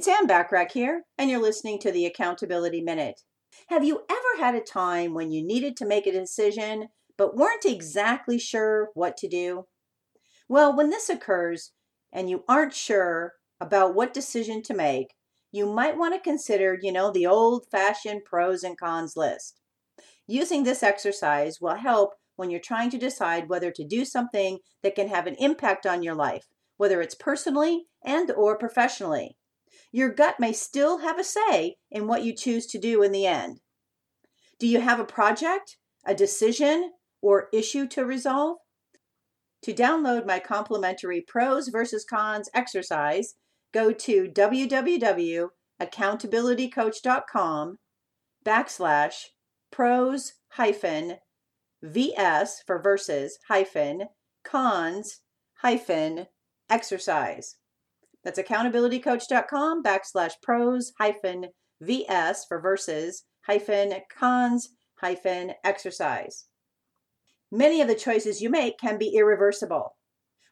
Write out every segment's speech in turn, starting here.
It's Ann Bachrach here, and you're listening to the Accountability Minute. Have you ever had a time when you needed to make a decision but weren't exactly sure what to do? Well, when this occurs and you aren't sure about what decision to make, you might want to consider, you know, the old fashioned pros and cons list. Using this exercise will help when you're trying to decide whether to do something that can have an impact on your life, whether it's personally and or professionally your gut may still have a say in what you choose to do in the end. Do you have a project, a decision, or issue to resolve? To download my complimentary pros versus cons exercise, go to www.accountabilitycoach.com backslash pros hyphen vs for versus hyphen cons hyphen exercise. That's accountabilitycoach.com backslash pros hyphen VS for verses hyphen cons hyphen exercise. Many of the choices you make can be irreversible.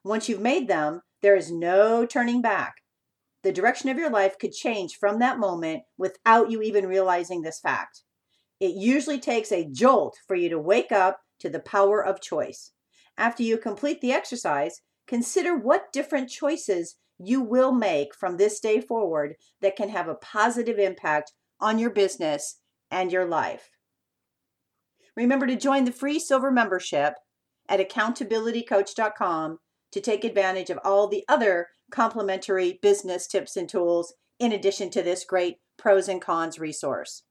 Once you've made them, there is no turning back. The direction of your life could change from that moment without you even realizing this fact. It usually takes a jolt for you to wake up to the power of choice. After you complete the exercise, consider what different choices you will make from this day forward that can have a positive impact on your business and your life. Remember to join the free silver membership at accountabilitycoach.com to take advantage of all the other complimentary business tips and tools in addition to this great pros and cons resource.